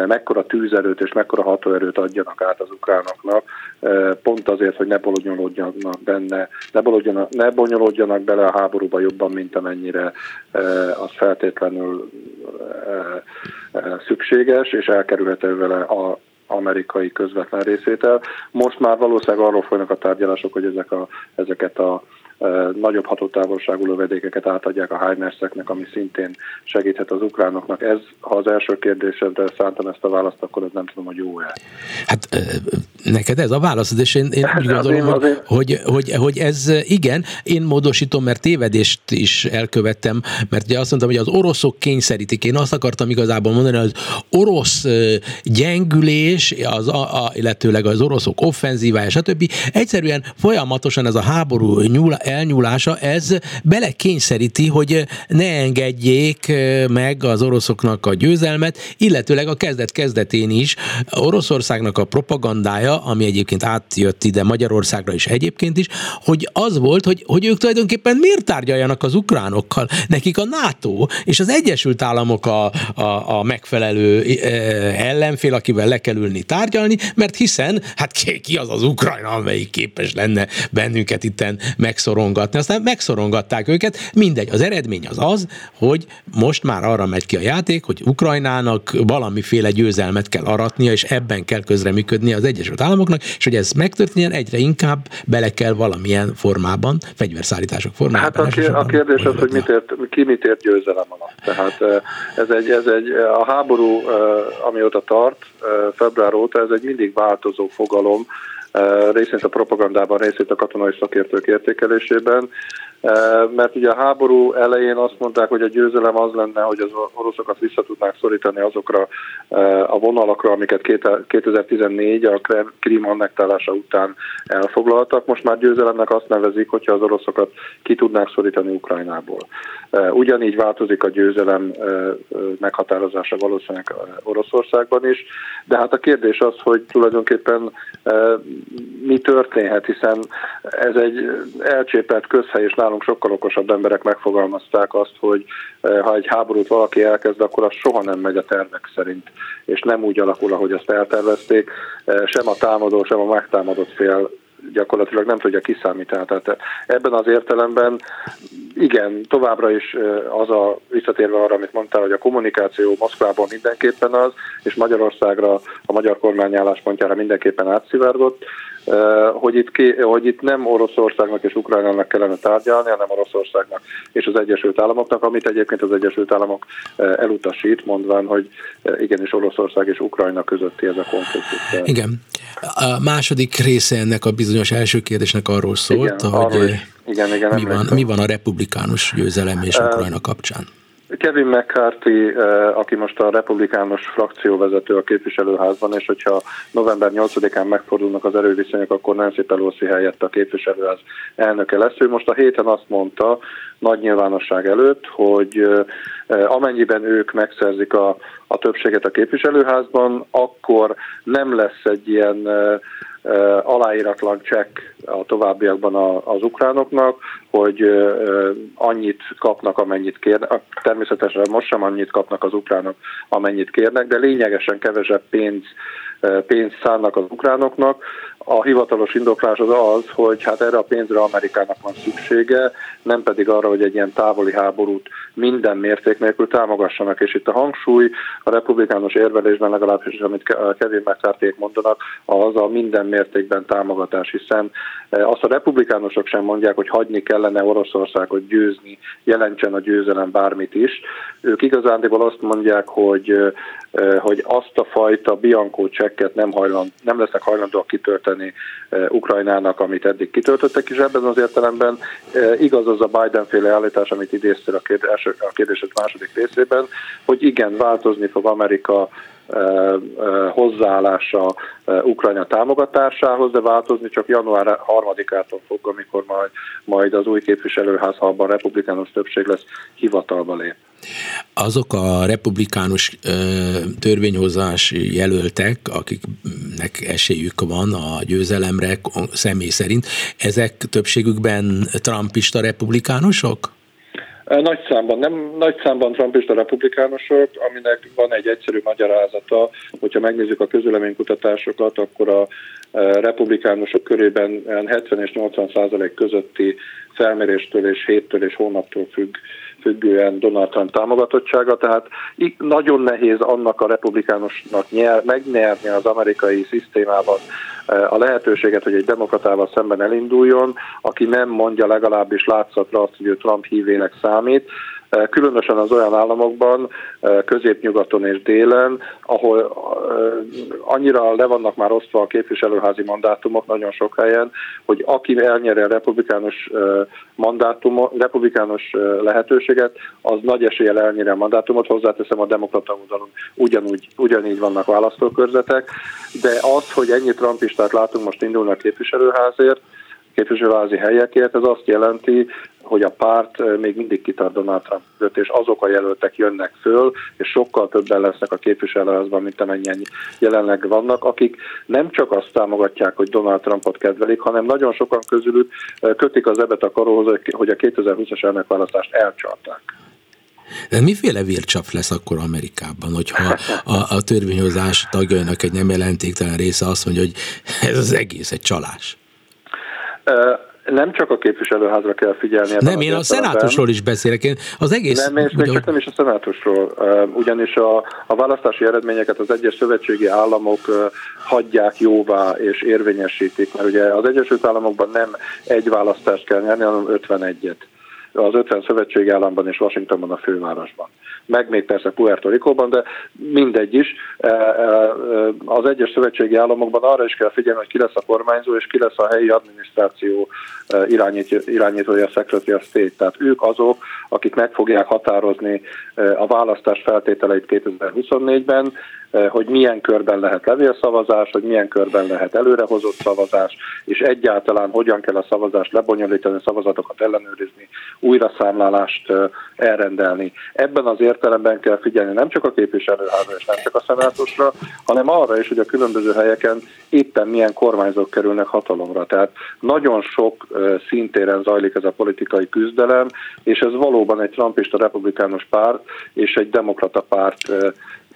mekkora tűzerőt és mekkora hatóerőt adjanak át az ukránoknak, pont azért, hogy ne bonyolódjanak benne, ne, bonyolódjanak, ne bonyolódjanak bele a háborúba jobban, mint amennyire az feltétlenül szükséges, és elkerülhető vele a amerikai közvetlen részétel. Most már valószínűleg arról folynak a tárgyalások, hogy ezek a, ezeket a nagyobb hatótávolságú lövedékeket átadják a HIMARS-eknek, ami szintén segíthet az ukránoknak. Ez, ha az első kérdésedre szántam ezt a választ, akkor ez nem tudom, hogy jó-e.
Hát neked ez a válasz, és én, én úgy gondolom, az én, hogy, hogy, hogy ez igen, én módosítom, mert tévedést is elkövettem, mert ugye azt mondtam, hogy az oroszok kényszerítik. Én azt akartam igazából mondani, hogy az orosz gyengülés, az, a, a, illetőleg az oroszok offenzívája, stb. Egyszerűen folyamatosan ez a háború nyúl, elnyúlása, ez belekényszeríti, hogy ne engedjék meg az oroszoknak a győzelmet, illetőleg a kezdet-kezdetén is Oroszországnak a propagandája, ami egyébként átjött ide Magyarországra is egyébként is, hogy az volt, hogy, hogy ők tulajdonképpen miért tárgyaljanak az ukránokkal? Nekik a NATO és az Egyesült Államok a, a, a megfelelő ellenfél, akivel le kell ülni tárgyalni, mert hiszen, hát ki, az az Ukrajna, amelyik képes lenne bennünket itten megszorongatni. Aztán megszorongatták őket, mindegy. Az eredmény az az, hogy most már arra megy ki a játék, hogy Ukrajnának valamiféle győzelmet kell aratnia, és ebben kell közreműködni az Egyesült Államoknak, és hogy ez megtörténjen, egyre inkább bele kell valamilyen formában, fegyverszállítások formában.
Hát a, a kérdés az, hogy mit ért, ki mit ért győzelem alatt. Tehát ez egy, ez egy, a háború, amióta tart, február óta, ez egy mindig változó fogalom, részint a propagandában, részint a katonai szakértők értékelésében, mert ugye a háború elején azt mondták, hogy a győzelem az lenne, hogy az oroszokat vissza tudnák szorítani azokra a vonalakra, amiket 2014 a Krím annektálása után elfoglaltak. Most már győzelemnek azt nevezik, hogyha az oroszokat ki tudnák szorítani Ukrajnából. Ugyanígy változik a győzelem meghatározása valószínűleg Oroszországban is, de hát a kérdés az, hogy tulajdonképpen mi történhet, hiszen ez egy elcsépelt közhely, és nálunk sokkal okosabb emberek megfogalmazták azt, hogy ha egy háborút valaki elkezd, akkor az soha nem megy a tervek szerint, és nem úgy alakul, ahogy azt eltervezték, sem a támadó, sem a megtámadott fél gyakorlatilag nem tudja kiszámítani. Tehát ebben az értelemben igen, továbbra is az a, visszatérve arra, amit mondtál, hogy a kommunikáció Moszkvában mindenképpen az, és Magyarországra, a magyar kormány álláspontjára mindenképpen átszivárgott, hogy itt, ki, hogy itt nem Oroszországnak és Ukrajnának kellene tárgyalni, hanem Oroszországnak és az Egyesült Államoknak, amit egyébként az Egyesült Államok elutasít, mondván, hogy igenis Oroszország és Ukrajna közötti ez a konfliktus.
Igen. A második része ennek a bizonyos első kérdésnek arról szólt, igen, hogy arról igen, igen, mi, van, mi van a republikánus győzelem és Ukrajna kapcsán.
Kevin McCarthy, eh, aki most a republikánus frakcióvezető a képviselőházban, és hogyha november 8-án megfordulnak az erőviszonyok, akkor Nancy Pelosi helyett a képviselőház elnöke lesz. Ő most a héten azt mondta nagy nyilvánosság előtt, hogy eh, amennyiben ők megszerzik a, a többséget a képviselőházban, akkor nem lesz egy ilyen eh, aláíratlan csekk a továbbiakban az ukránoknak, hogy annyit kapnak, amennyit kérnek. Természetesen most sem annyit kapnak az ukránok, amennyit kérnek, de lényegesen kevesebb pénz pénzt szánnak az ukránoknak. A hivatalos indoklás az az, hogy hát erre a pénzre Amerikának van szüksége, nem pedig arra, hogy egy ilyen távoli háborút minden mérték nélkül támogassanak. És itt a hangsúly a republikánus érvelésben legalábbis, amit Kevin mccarthy mondanak, az a minden mértékben támogatás, hiszen azt a republikánusok sem mondják, hogy hagyni kellene Oroszországot győzni, jelentsen a győzelem bármit is. Ők igazándiból azt mondják, hogy, hogy azt a fajta Bianco csekket nem, hajland, nem lesznek hajlandóak kitölteni Ukrajnának, amit eddig kitöltöttek, és ebben az értelemben. Igaz az a Biden-féle állítás, amit idéztél a, kérdés, a kérdésed második részében, hogy igen, változni fog Amerika hozzáállása Ukrajna támogatásához, de változni csak január 3-ától fog, amikor majd, majd az új képviselőház, ha abban republikánus többség lesz, hivatalba lép.
Azok a republikánus törvényhozás jelöltek, akiknek esélyük van a győzelemre személy szerint, ezek többségükben trumpista republikánusok?
Nagy számban, nem nagy számban trumpista republikánusok, aminek van egy egyszerű magyarázata, hogyha megnézzük a közüleménykutatásokat, akkor a republikánusok körében 70 és 80 százalék közötti felméréstől és héttől és hónaptól függ függően Donald Trump támogatottsága, tehát nagyon nehéz annak a republikánusnak nyer, megnyerni az amerikai szisztémában a lehetőséget, hogy egy demokratával szemben elinduljon, aki nem mondja legalábbis látszatra azt, hogy ő Trump hívének számít, különösen az olyan államokban, középnyugaton és délen, ahol annyira le vannak már osztva a képviselőházi mandátumok nagyon sok helyen, hogy aki elnyeri a republikánus mandátumot, republikánus lehetőséget, az nagy eséllyel elnyeri a mandátumot, hozzáteszem a demokrata oldalon ugyanúgy, ugyanígy vannak választókörzetek, de az, hogy ennyi trumpistát látunk most indulni a képviselőházért, képviselőházi helyekért, ez azt jelenti, hogy a párt még mindig kitart Donald Trump és azok a jelöltek jönnek föl, és sokkal többen lesznek a képviselőházban, mint amennyien jelenleg vannak, akik nem csak azt támogatják, hogy Donald Trumpot kedvelik, hanem nagyon sokan közülük kötik az ebet a karóhoz, hogy a 2020-as elnökválasztást elcsalták.
De miféle vércsap lesz akkor Amerikában, hogyha a, a törvényhozás tagjainak egy nem jelentéktelen része azt mondja, hogy ez az egész egy csalás?
Nem csak a képviselőházra kell figyelni.
Nem, én a szenátusról is beszélek, én az egész...
Nem, és még csak nem is a szenátusról, ugyanis a, a választási eredményeket az egyes szövetségi államok hagyják jóvá és érvényesítik, mert ugye az Egyesült Államokban nem egy választást kell nyerni, hanem 51-et az 50 szövetségi államban és Washingtonban a fővárosban meg még persze Puerto Rico-ban, de mindegy is. E, e, az egyes szövetségi államokban arra is kell figyelni, hogy ki lesz a kormányzó, és ki lesz a helyi adminisztráció e, irányítója, Secretary of State. Tehát ők azok, akik meg fogják határozni a választás feltételeit 2024-ben, hogy milyen körben lehet levélszavazás, hogy milyen körben lehet előrehozott szavazás, és egyáltalán hogyan kell a szavazást lebonyolítani, a szavazatokat ellenőrizni, újraszámlálást elrendelni. Ebben az értelemben kell figyelni nem csak a képviselőházra és nem csak a szenátusra, hanem arra is, hogy a különböző helyeken éppen milyen kormányzók kerülnek hatalomra. Tehát nagyon sok szintéren zajlik ez a politikai küzdelem, és ez valóban egy trumpista republikánus párt és egy demokrata párt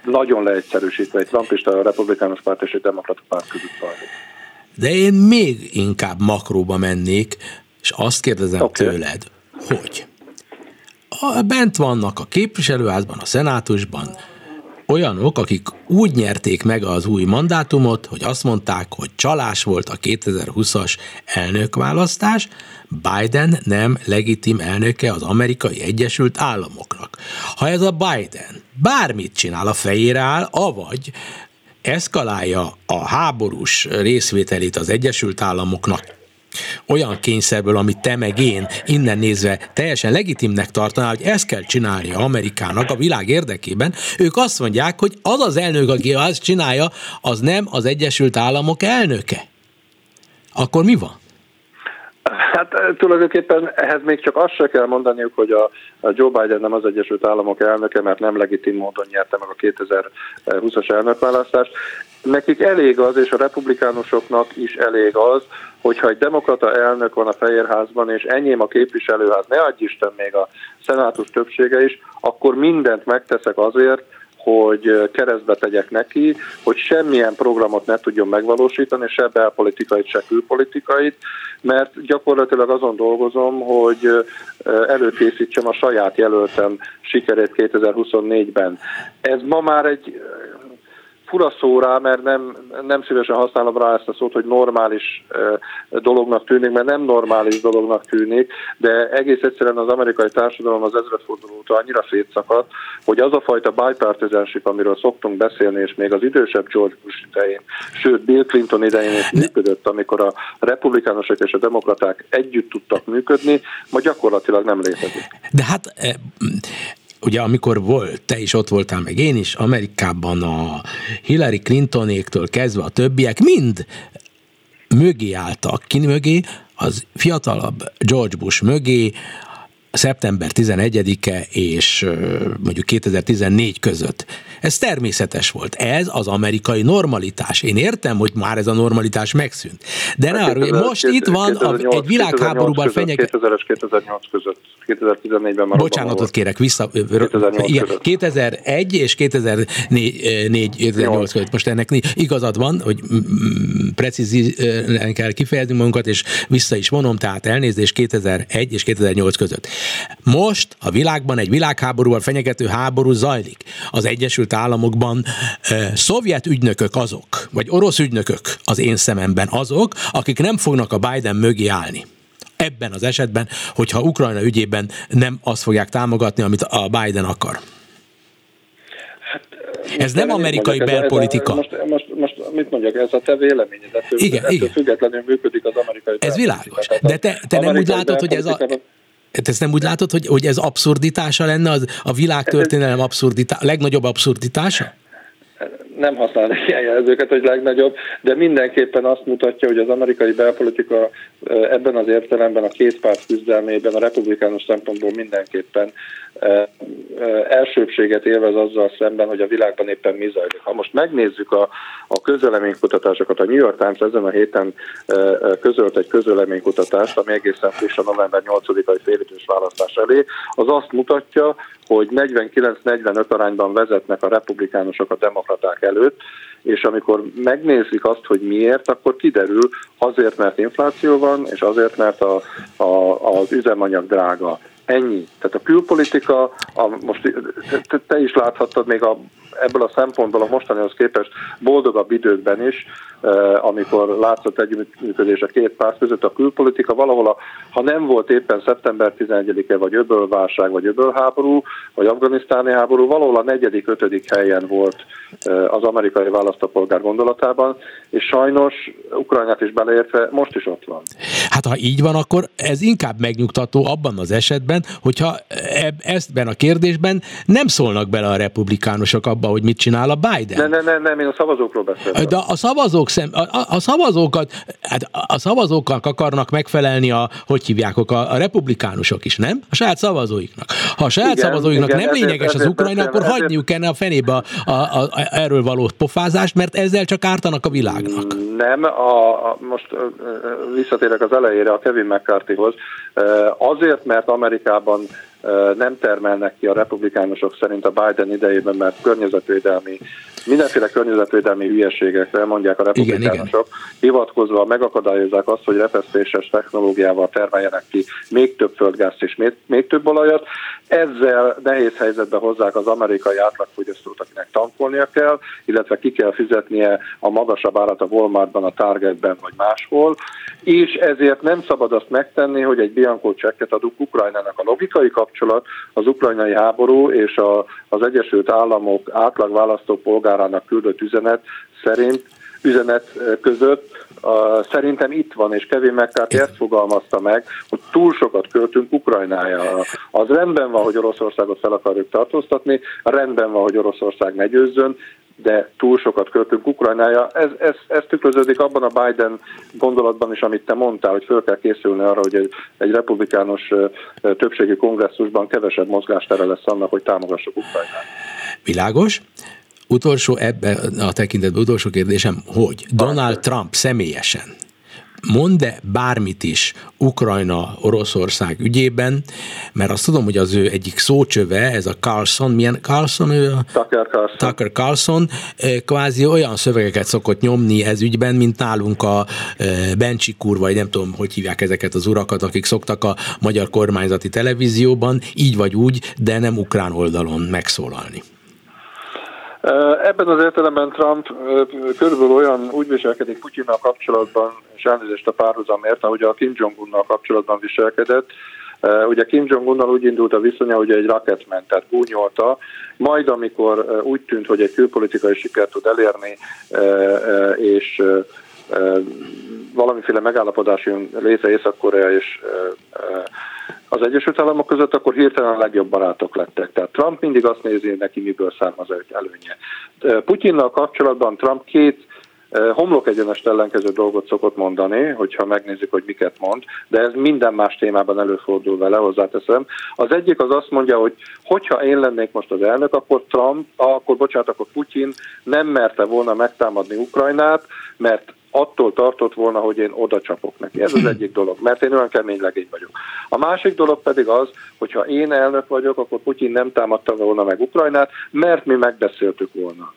nagyon leegyszerűsítve egy trumpista, a republikánus párt és egy demokrata párt között zajlik.
De én még inkább makróba mennék, és azt kérdezem okay. tőled, hogy bent vannak a képviselőházban, a szenátusban olyanok, akik úgy nyerték meg az új mandátumot, hogy azt mondták, hogy csalás volt a 2020-as elnökválasztás, Biden nem legitim elnöke az amerikai Egyesült Államoknak. Ha ez a Biden bármit csinál, a fejére áll, avagy eszkalálja a háborús részvételét az Egyesült Államoknak olyan kényszerből, amit te meg én innen nézve teljesen legitimnek tartaná, hogy ezt kell csinálnia Amerikának a világ érdekében, ők azt mondják, hogy az az elnök, aki azt csinálja, az nem az Egyesült Államok elnöke. Akkor mi van?
Hát eh, tulajdonképpen ehhez még csak azt se kell mondaniuk, hogy a, a Joe Biden nem az Egyesült Államok elnöke, mert nem legitim módon nyerte meg a 2020-as elnökválasztást. Nekik elég az, és a republikánusoknak is elég az, hogyha egy demokrata elnök van a Fehérházban, és enyém a képviselőház, ne adj Isten még a szenátus többsége is, akkor mindent megteszek azért, hogy keresztbe tegyek neki, hogy semmilyen programot ne tudjon megvalósítani, se belpolitikait, se külpolitikait, mert gyakorlatilag azon dolgozom, hogy előkészítsem a saját jelöltem sikerét 2024-ben. Ez ma már egy fura szó rá, mert nem, nem szívesen használom rá ezt a szót, hogy normális dolognak tűnik, mert nem normális dolognak tűnik, de egész egyszerűen az amerikai társadalom az ezredforduló óta annyira szétszakadt, hogy az a fajta bipartisanship, amiről szoktunk beszélni, és még az idősebb George Bush idején, sőt Bill Clinton idején is működött, amikor a republikánusok és a demokraták együtt tudtak működni, ma gyakorlatilag nem létezik.
De hát ugye amikor volt, te is ott voltál, meg én is, Amerikában a Hillary Clintonéktől kezdve a többiek mind mögé álltak. Ki mögé? Az fiatalabb George Bush mögé, szeptember 11-e és mondjuk 2014 között. Ez természetes volt. Ez az amerikai normalitás. Én értem, hogy már ez a normalitás megszűnt. De ne arra, most itt van a, egy világháborúban
fenyegetett... 2000 2008 között 2014-ben
már Bocsánatot kérek, vissza. 2008 igen, 2001 és 2004, 2008 között. Most ennek igazad van, hogy precízen kell kifejezni magunkat, és vissza is vonom, tehát elnézés 2001 és 2008 között. Most a világban egy világháborúval fenyegető háború zajlik. Az Egyesült Államokban e, szovjet ügynökök azok, vagy orosz ügynökök az én szememben azok, akik nem fognak a Biden mögé állni ebben az esetben, hogyha Ukrajna ügyében nem azt fogják támogatni, amit a Biden akar. Hát, ez nem amerikai mondjak, belpolitika.
Ez a, most, most, most mit mondjak, ez a te véleményed, ettől, igen, ettől igen. függetlenül működik az amerikai
Ez világos. De te, te nem úgy látod, hogy ez a... Te ezt nem úgy látod, hogy, hogy ez abszurditása lenne, az a világtörténelem abszurditása, legnagyobb abszurditása?
Nem használnék ilyen jelzőket, hogy legnagyobb, de mindenképpen azt mutatja, hogy az amerikai belpolitika ebben az értelemben a két párt küzdelmében a republikánus szempontból mindenképpen elsőbséget élvez azzal szemben, hogy a világban éppen mi zajlik. Ha most megnézzük a, a közöleménykutatásokat, a New York Times ezen a héten közölt egy közöleménykutatást, ami egészen friss a november 8-ai félidős választás elé, az azt mutatja, hogy 49-45 arányban vezetnek a republikánusok a demokraták előtt, és amikor megnézik azt, hogy miért, akkor kiderül azért, mert infláció van, és azért, mert a, a, az üzemanyag drága. Ennyi. Tehát a külpolitika, a, most te, is láthattad még a, ebből a szempontból a mostanihoz képest boldogabb időkben is, eh, amikor látszott együttműködés a két párt között, a külpolitika valahol, a, ha nem volt éppen szeptember 11-e, vagy öbölválság, vagy öbölháború, vagy afganisztáni háború, valahol a negyedik, ötödik helyen volt eh, az amerikai választópolgár gondolatában, és sajnos Ukrajnát is beleértve most is ott van.
Hát ha így van, akkor ez inkább megnyugtató abban az esetben, hogyha ebben a kérdésben nem szólnak bele a republikánusok abba, hogy mit csinál a Biden.
Ne, ne, ne, nem, én a szavazókról beszélek.
De a szavazók szem, a, a, szavazókat, hát a szavazóknak akarnak megfelelni a, hogy hívják, a, a republikánusok is, nem? A saját szavazóiknak. Ha a saját igen, szavazóiknak igen, nem ezért, lényeges ezért, az Ukrajna, akkor ezért, hagyniuk kellene a fenébe a, a, a, a, erről való pofázást, mert ezzel csak ártanak a világnak.
Nem, a, a, most visszatérek az elejére a Kevin McCarthyhoz. Azért, mert Amerikában nem termelnek ki a republikánusok szerint a Biden idejében, mert környezetvédelmi, mindenféle környezetvédelmi hülyeségekre mondják a republikánusok, hivatkozva megakadályozzák azt, hogy repesztéses technológiával termeljenek ki még több földgázt és még, még több olajat. Ezzel nehéz helyzetbe hozzák az amerikai átlagfogyasztót, akinek tankolnia kell, illetve ki kell fizetnie a magasabb árat a Walmartban, a Targetben vagy máshol, és ezért nem szabad azt megtenni, hogy egy Bianco csekket adunk Ukrajnának. A logikai kapcsolat az ukrajnai háború és a, az Egyesült Államok átlag választópolgárának küldött üzenet szerint üzenet között uh, szerintem itt van, és Kevin McCarthy ezt fogalmazta meg, hogy túl sokat költünk Ukrajnája. Az rendben van, hogy Oroszországot fel akarjuk tartóztatni, rendben van, hogy Oroszország ne győzzön, de túl sokat költünk Ukrajnája. Ez, ez, ez tükröződik abban a Biden gondolatban is, amit te mondtál, hogy föl kell készülni arra, hogy egy, egy republikánus többségi kongresszusban kevesebb mozgástere lesz annak, hogy támogassuk Ukrajnát.
Világos. Utolsó ebben a tekintetben utolsó kérdésem, hogy Donald Trump személyesen mond-e bármit is Ukrajna-Oroszország ügyében, mert azt tudom, hogy az ő egyik szócsöve, ez a Carlson, milyen Carlson ő?
Tucker Carlson.
Tucker Carlson, eh, kvázi olyan szövegeket szokott nyomni ez ügyben, mint nálunk a eh, Bencsik úr, vagy nem tudom, hogy hívják ezeket az urakat, akik szoktak a magyar kormányzati televízióban, így vagy úgy, de nem ukrán oldalon megszólalni.
Ebben az értelemben Trump körülbelül olyan úgy viselkedik Putyinnal kapcsolatban, és elnézést a párhuzamért, ahogy a Kim Jong-unnal kapcsolatban viselkedett. Ugye Kim Jong-unnal úgy indult a viszonya, hogy egy raketment, tehát gúnyolta, majd amikor úgy tűnt, hogy egy külpolitikai sikert tud elérni, és valamiféle megállapodás jön létre Észak-Korea és az Egyesült Államok között, akkor hirtelen a legjobb barátok lettek. Tehát Trump mindig azt nézi, neki miből származ előnye. Putyinnal kapcsolatban Trump két homlok egyenest ellenkező dolgot szokott mondani, hogyha megnézzük, hogy miket mond, de ez minden más témában előfordul vele, hozzáteszem. Az egyik az azt mondja, hogy hogyha én lennék most az elnök, akkor Trump, akkor bocsánat, akkor Putyin nem merte volna megtámadni Ukrajnát, mert attól tartott volna, hogy én oda csapok neki. Ez az egyik dolog, mert én olyan kemény legény vagyok. A másik dolog pedig az, hogyha én elnök vagyok, akkor Putyin nem támadta volna meg Ukrajnát, mert mi megbeszéltük volna.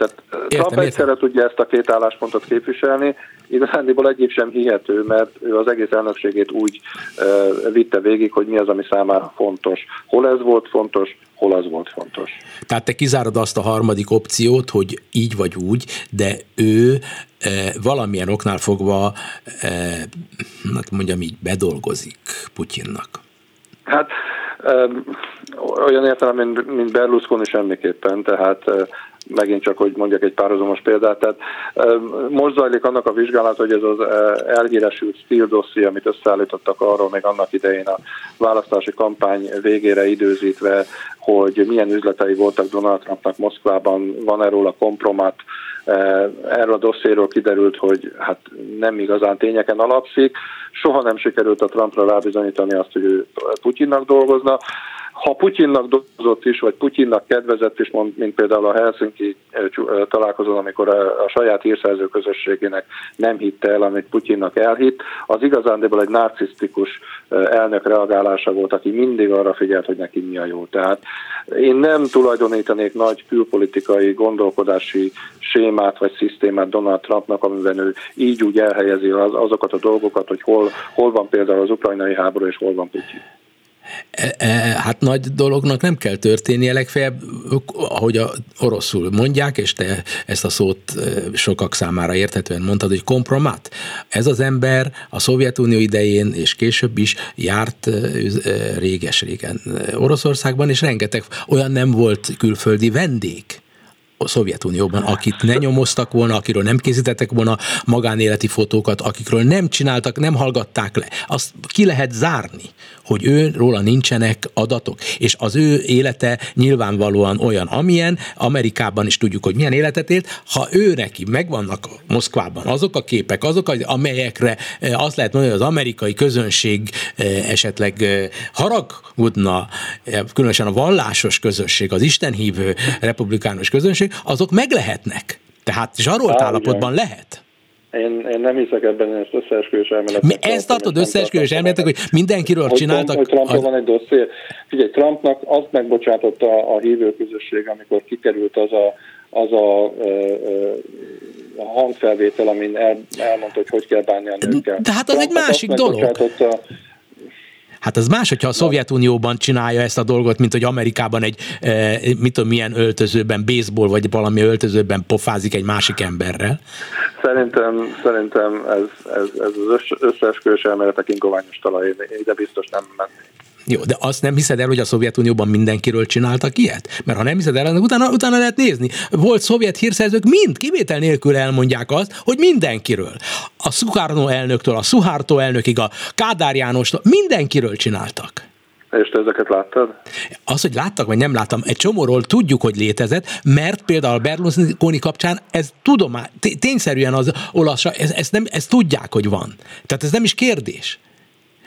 Tehát Trump egyszerre tudja ezt a két álláspontot képviselni, igazándiból egyik sem hihető, mert ő az egész elnökségét úgy uh, vitte végig, hogy mi az, ami számára fontos. Hol ez volt fontos, hol az volt fontos.
Tehát te kizárod azt a harmadik opciót, hogy így vagy úgy, de ő e, valamilyen oknál fogva, e, hát mondjam így, bedolgozik Putyinnak.
Hát olyan értelem, mint, mint Berlusconi semmiképpen, tehát megint csak, hogy mondjak egy párhuzamos példát. Tehát most zajlik annak a vizsgálat, hogy ez az elhíresült stíl dosszi, amit összeállítottak arról még annak idején a választási kampány végére időzítve, hogy milyen üzletei voltak Donald Trumpnak Moszkvában, van erről a kompromat, Erről a dosszéről kiderült, hogy hát nem igazán tényeken alapszik. Soha nem sikerült a Trumpra rábizonyítani azt, hogy ő Putyinnak dolgozna ha Putyinnak dolgozott is, vagy Putyinnak kedvezett is, mint például a Helsinki eh, eh, találkozón, amikor a, saját hírszerző közösségének nem hitte el, amit Putyinnak elhitt, az igazándiból egy narcisztikus eh, elnök reagálása volt, aki mindig arra figyelt, hogy neki mi a jó. Tehát én nem tulajdonítanék nagy külpolitikai gondolkodási sémát vagy szisztémát Donald Trumpnak, amiben ő így úgy elhelyezi az, azokat a dolgokat, hogy hol, hol van például az ukrajnai háború és hol van Putyin.
E, e, hát nagy dolognak nem kell történnie, legfeljebb, ahogy a oroszul mondják, és te ezt a szót e, sokak számára érthetően mondtad, hogy kompromat. Ez az ember a Szovjetunió idején és később is járt réges-régen Oroszországban, és rengeteg olyan nem volt külföldi vendég, Szovjetunióban, akit ne nyomoztak volna, akiről nem készítettek volna magánéleti fotókat, akikről nem csináltak, nem hallgatták le. Azt ki lehet zárni, hogy ő róla nincsenek adatok, és az ő élete nyilvánvalóan olyan, amilyen, Amerikában is tudjuk, hogy milyen életet élt, ha ő neki megvannak Moszkvában azok a képek, azok, amelyekre eh, azt lehet mondani, hogy az amerikai közönség eh, esetleg eh, haragudna, különösen a vallásos közösség, az istenhívő republikánus közönség, azok meg lehetnek. Tehát zsarolt állapotban lehet.
Én, én nem hiszek ebben ezt összeesküvés elméletet. Mi
ezt tartod összeesküvés elméletek, hogy mindenkiről
hogy
csináltak?
Hogy Trumpról a... van egy dosszé. Figyelj, Trumpnak azt megbocsátotta a, a hívő közösség, amikor kikerült az a, az a, a, a hangfelvétel, amin el, elmondta, hogy hogy kell bánni a nőkkel.
De hát az Trump egy másik dolog. Hát az más, hogyha a Szovjetunióban csinálja ezt a dolgot, mint hogy Amerikában egy, e, mit tudom, milyen öltözőben, baseball vagy valami öltözőben pofázik egy másik emberrel.
Szerintem, szerintem ez, ez, ez az összeesküvés elméletek ingoványos talaj, ide biztos nem menni.
Jó, de azt nem hiszed el, hogy a Szovjetunióban mindenkiről csináltak ilyet? Mert ha nem hiszed el, utána, utána lehet nézni. Volt szovjet hírszerzők, mind kivétel nélkül elmondják azt, hogy mindenkiről. A Szukárnó elnöktől, a Szuhártó elnökig, a Kádár Jánostól, mindenkiről csináltak.
És te ezeket láttad?
Az, hogy láttak, vagy nem láttam, egy csomóról tudjuk, hogy létezett, mert például Berlusconi kapcsán ez tudomány, tényszerűen az olasz, ez, ez nem, ezt tudják, hogy van. Tehát ez nem is kérdés.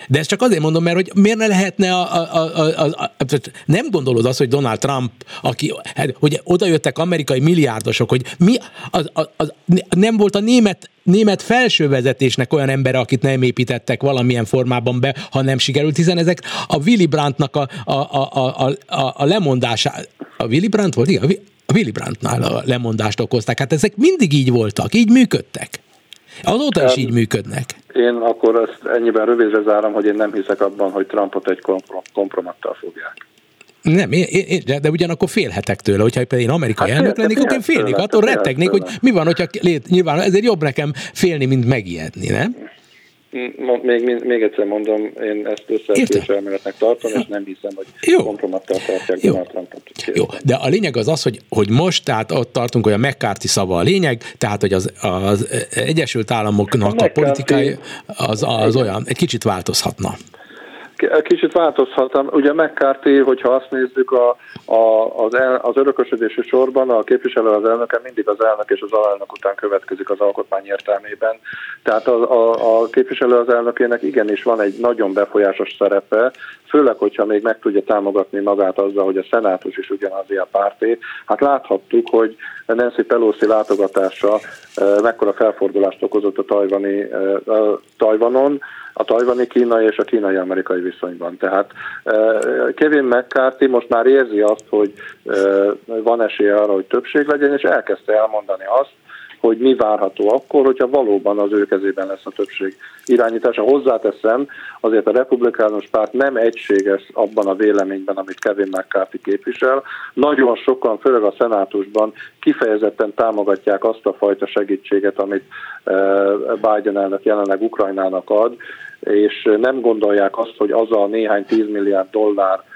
De ezt csak azért mondom, mert hogy miért ne lehetne a, a, a, a, a, nem gondolod azt, hogy Donald Trump, aki, hát, hogy oda jöttek amerikai milliárdosok, hogy mi, az, az, az, nem volt a német német felsővezetésnek olyan ember, akit nem építettek valamilyen formában be, ha nem sikerült, hiszen ezek a Willy Brandtnak a, a, a, a, a lemondása, a Willy Brandt volt? Igen, a Willy Brandtnál a lemondást okozták. Hát ezek mindig így voltak, így működtek. Azóta is így működnek.
Én akkor ezt ennyiben rövidre zárom, hogy én nem hiszek abban, hogy Trumpot egy kompromattal fogják.
Nem, én, én, de ugyanakkor félhetek tőle, hogyha például én amerikai hát elnök lennék, akkor én félnék, attól rettegnék, hogy mi van, hogyha lét, nyilván ezért jobb nekem félni, mint megijedni, nem?
Még, még egyszer mondom, én ezt összeesküvés elméletnek tartom, és nem hiszem, hogy Jó. kompromattal tartják Jó.
Jó, de a lényeg az az, hogy, hogy most, tehát ott tartunk, hogy a McCarthy szava a lényeg, tehát hogy az, az Egyesült Államoknak a, a politikai az, az olyan, egy kicsit változhatna.
Kicsit változhat. Ugye McCarthy, hogyha azt nézzük, a, a, az, el, az örökösödési sorban a képviselő az elnöke mindig az elnök és az alelnök után következik az alkotmány értelmében. Tehát a, a, a képviselő az elnökének igenis van egy nagyon befolyásos szerepe, főleg, hogyha még meg tudja támogatni magát azzal, hogy a szenátus is ugyanaz a párté. Hát láthattuk, hogy Nancy Pelosi látogatása mekkora felfordulást okozott a tajvani, a Tajvanon, a tajvani kínai és a kínai-amerikai viszonyban. Tehát Kevin McCarthy most már érzi azt, hogy van esélye arra, hogy többség legyen, és elkezdte elmondani azt, hogy mi várható akkor, hogyha valóban az ő kezében lesz a többség irányítása. Hozzáteszem, azért a republikánus párt nem egységes abban a véleményben, amit Kevin McCarthy képvisel. Nagyon sokan, főleg a szenátusban kifejezetten támogatják azt a fajta segítséget, amit eh, Biden elnök jelenleg Ukrajnának ad, és nem gondolják azt, hogy az a néhány tízmilliárd dollár, Eh,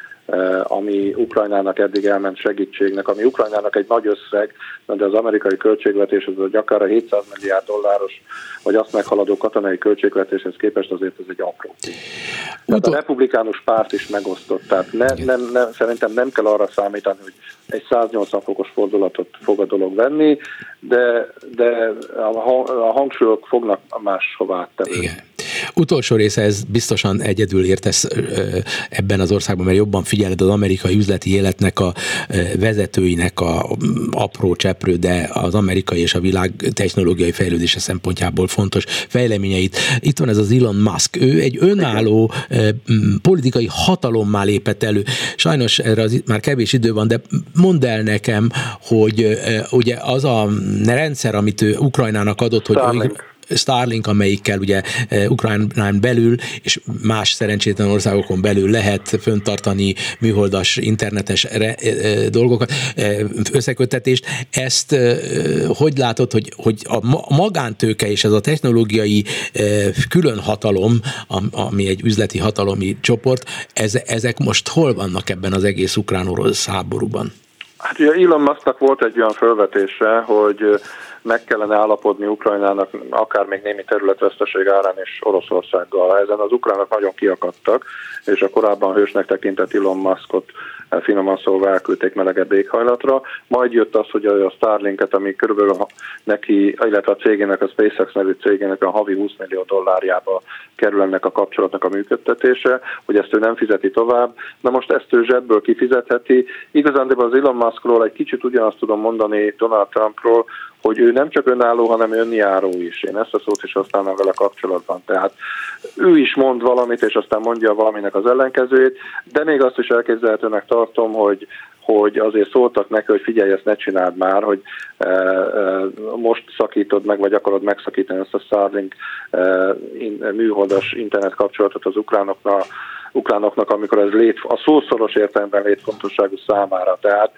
ami Ukrajnának eddig elment segítségnek, ami Ukrajnának egy nagy összeg, de az amerikai költségvetés az akár a 700 milliárd dolláros, vagy azt meghaladó katonai költségvetéshez képest azért ez egy apró. Tehát a republikánus párt is megosztott, tehát ne, nem, nem, szerintem nem kell arra számítani, hogy egy 180 fokos fordulatot fog a dolog venni, de, de a hangsúlyok fognak máshová tenni. Igen.
Utolsó része, ez biztosan egyedül értesz ebben az országban, mert jobban figyeled az amerikai üzleti életnek a vezetőinek a apró cseprő, de az amerikai és a világ technológiai fejlődése szempontjából fontos fejleményeit. Itt van ez az Elon Musk, ő egy önálló politikai hatalommá lépett elő. Sajnos erre az már kevés idő van, de mondd el nekem, hogy ugye az a rendszer, amit ő Ukrajnának adott, hogy Starlink, amelyikkel ugye e, Ukrajnán belül és más szerencsétlen országokon belül lehet föntartani műholdas internetes re, e, e, dolgokat, összekötetést. Ezt hogy látod, hogy, hogy a magántőke és ez a technológiai külön hatalom, ami egy üzleti hatalomi csoport, ezek most hol vannak ebben az egész ukrán-orosz háborúban?
Hát ugye Elon Musknak volt egy olyan felvetése, hogy meg kellene állapodni Ukrajnának akár még némi területveszteség árán és Oroszországgal. Ezen az ukránok nagyon kiakadtak, és a korábban hősnek tekintett Elon Muskot eh, finoman szólva elküldték melegebb éghajlatra. Majd jött az, hogy a Starlinket, ami körülbelül neki, illetve a cégének, a SpaceX nevű cégének a havi 20 millió dollárjába kerül ennek a kapcsolatnak a működtetése, hogy ezt ő nem fizeti tovább. Na most ezt ő zsebből kifizetheti. Igazán az Elon Muskról egy kicsit ugyanazt tudom mondani Donald Trumpról, hogy ő nem csak önálló, hanem önjáró is. Én ezt a szót is használom vele kapcsolatban. Tehát ő is mond valamit, és aztán mondja valaminek az ellenkezőjét, de még azt is elképzelhetőnek tartom, hogy hogy azért szóltak neki, hogy figyelj, ezt ne csináld már, hogy e, e, most szakítod meg, vagy akarod megszakítani ezt a Starlink e, in, műholdas internet kapcsolatot az ukránoknak, ukránoknak, amikor ez lét, a szószoros értelemben létfontosságú számára. Tehát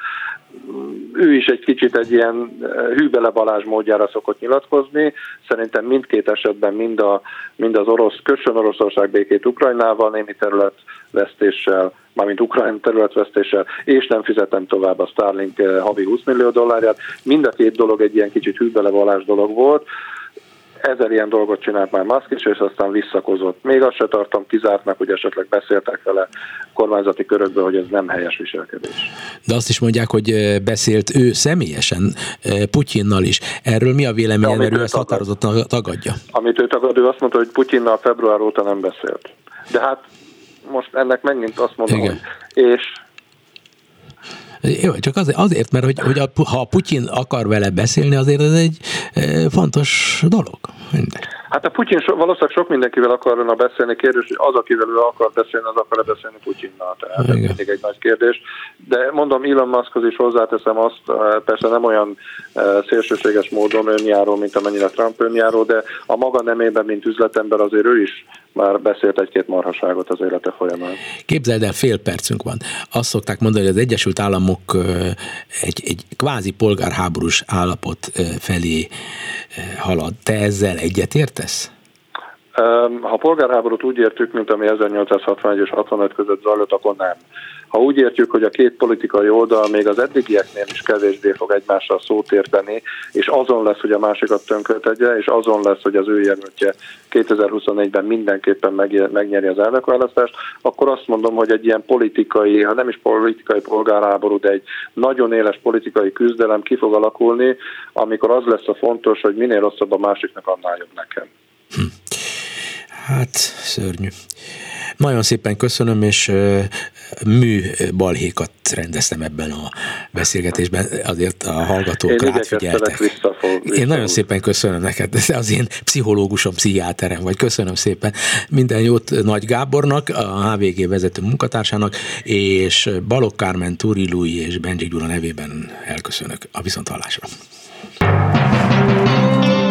ő is egy kicsit egy ilyen eh, hűbele Balázs módjára szokott nyilatkozni. Szerintem mindkét esetben mind, a, mind az orosz, kössön Oroszország békét Ukrajnával, némi területvesztéssel, mármint Ukrajn területvesztéssel, és nem fizetem tovább a Starlink eh, havi 20 millió dollárját. Mind a két dolog egy ilyen kicsit hűbele Balázs dolog volt ezer ilyen dolgot csinált már Musk is, és aztán visszakozott. Még azt se tartom kizártnak, hogy esetleg beszéltek vele kormányzati körökből, hogy ez nem helyes viselkedés.
De azt is mondják, hogy beszélt ő személyesen Putyinnal is. Erről mi a véleménye, mert ő ezt határozottan tagadja?
Amit ő tagad, ő azt mondta, hogy Putyinnal február óta nem beszélt. De hát most ennek megint azt mondom, Igen. hogy és
jó, csak azért, mert hogy, hogy a, ha Putyin akar vele beszélni, azért ez egy e, fontos dolog. Mindegy.
Hát a Putyin so, valószínűleg sok mindenkivel akarna beszélni, kérdés, hogy az, akivel ő akar beszélni, az akar beszélni Putyinnal. Tehát Igen. ez mindig egy nagy kérdés. De mondom, Elon Muskhoz is hozzáteszem azt, eh, persze nem olyan eh, szélsőséges módon önjáró, mint amennyire Trump önjáró, de a maga nemében, mint üzletember azért ő is már beszélt egy-két marhaságot az élete folyamán.
Képzeld el, fél percünk van. Azt szokták mondani, hogy az Egyesült Államok eh, egy, egy kvázi polgárháborús állapot felé halad. Te ezzel egyetértesz?
Ha a polgárháborút úgy értük, mint ami 1861 és 65 között zajlott, akkor nem. Ha úgy értjük, hogy a két politikai oldal még az eddigieknél is kevésbé fog egymással szót érteni, és azon lesz, hogy a másikat tönkretegye, és azon lesz, hogy az ő jelöltje 2024-ben mindenképpen megnyeri az elnökválasztást, akkor azt mondom, hogy egy ilyen politikai, ha nem is politikai polgárháború, de egy nagyon éles politikai küzdelem ki fog alakulni, amikor az lesz a fontos, hogy minél rosszabb a másiknak, annál jobb nekem. Hm.
Hát szörnyű. Nagyon szépen köszönöm, és mű balhékat rendeztem ebben a beszélgetésben, azért a hallgatók átfigyeltek. Én nagyon szépen köszönöm neked, az én pszichológusom, pszichiáterem vagy, köszönöm szépen. Minden jót Nagy Gábornak, a HVG vezető munkatársának, és Balok Kármen, Turi Lui és Bencsik Gyula nevében elköszönök a viszonthallásra.